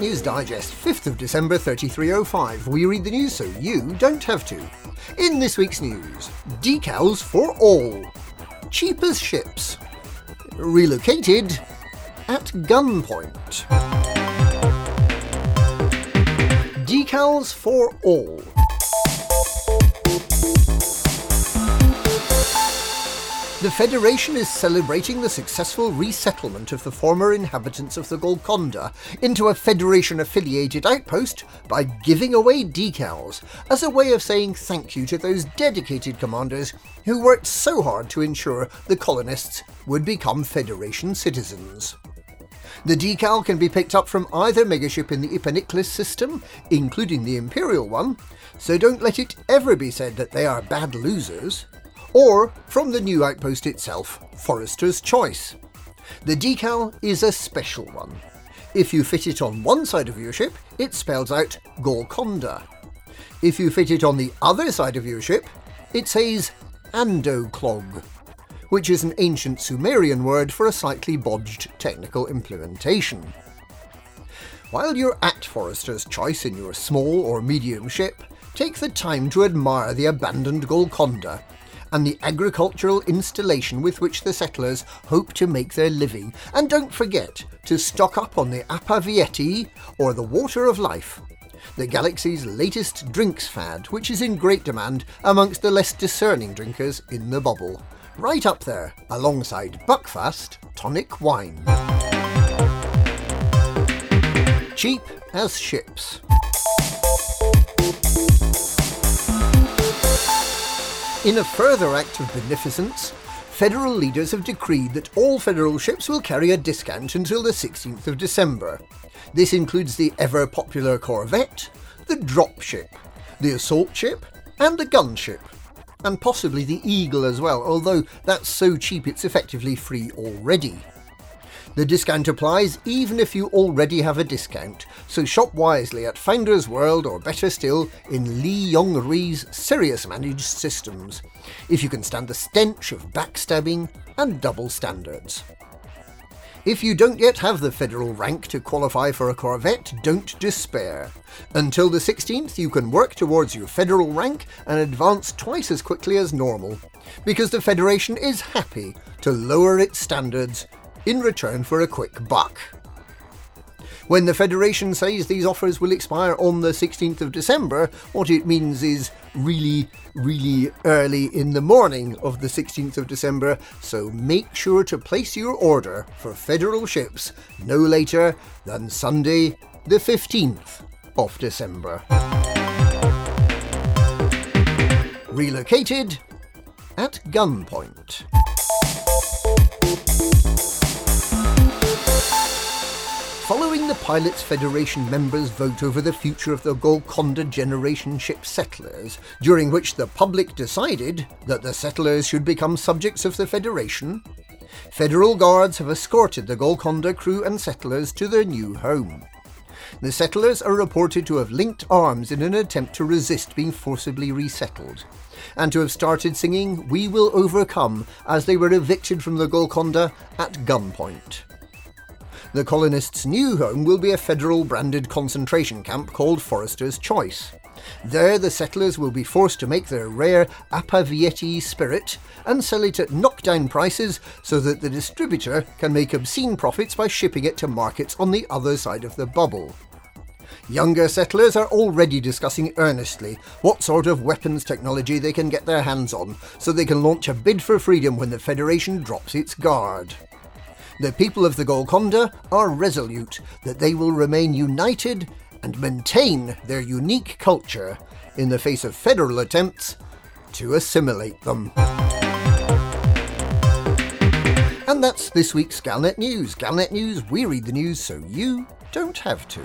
News Digest, 5th of December 3305. We read the news so you don't have to. In this week's news, decals for all. Cheap as ships. Relocated at gunpoint. Decals for all. The Federation is celebrating the successful resettlement of the former inhabitants of the Golconda into a Federation affiliated outpost by giving away decals as a way of saying thank you to those dedicated commanders who worked so hard to ensure the colonists would become Federation citizens. The decal can be picked up from either megaship in the Ipaniklis system, including the Imperial one, so don't let it ever be said that they are bad losers or from the new outpost itself, Forester's Choice. The decal is a special one. If you fit it on one side of your ship, it spells out Golconda. If you fit it on the other side of your ship, it says Andoclog, which is an ancient Sumerian word for a slightly bodged technical implementation. While you're at Forester's Choice in your small or medium ship, take the time to admire the abandoned Golconda and the agricultural installation with which the settlers hope to make their living. And don't forget to stock up on the Apa Vietii, or the Water of Life, the galaxy's latest drinks fad, which is in great demand amongst the less discerning drinkers in the bubble. Right up there, alongside Buckfast tonic wine. Cheap as ships. In a further act of beneficence, federal leaders have decreed that all federal ships will carry a discount until the 16th of December. This includes the ever popular Corvette, the dropship, the assault ship, and the gunship, and possibly the Eagle as well, although that's so cheap it's effectively free already. The discount applies even if you already have a discount, so shop wisely at Founders World or better still in Lee Yong Ri's Sirius managed systems, if you can stand the stench of backstabbing and double standards. If you don't yet have the federal rank to qualify for a Corvette, don't despair. Until the 16th, you can work towards your federal rank and advance twice as quickly as normal, because the Federation is happy to lower its standards in return for a quick buck. When the Federation says these offers will expire on the 16th of December, what it means is really, really early in the morning of the 16th of December, so make sure to place your order for Federal ships no later than Sunday, the 15th of December. Relocated at gunpoint. Following the Pilots Federation members' vote over the future of the Golconda generation ship settlers, during which the public decided that the settlers should become subjects of the Federation, Federal Guards have escorted the Golconda crew and settlers to their new home. The settlers are reported to have linked arms in an attempt to resist being forcibly resettled, and to have started singing We Will Overcome as they were evicted from the Golconda at gunpoint. The colonists' new home will be a federal branded concentration camp called Forester's Choice. There, the settlers will be forced to make their rare Apa Vietii spirit and sell it at knockdown prices so that the distributor can make obscene profits by shipping it to markets on the other side of the bubble. Younger settlers are already discussing earnestly what sort of weapons technology they can get their hands on so they can launch a bid for freedom when the Federation drops its guard. The people of the Golconda are resolute that they will remain united and maintain their unique culture in the face of federal attempts to assimilate them. And that's this week's Galnet News. Galnet News, we read the news so you don't have to.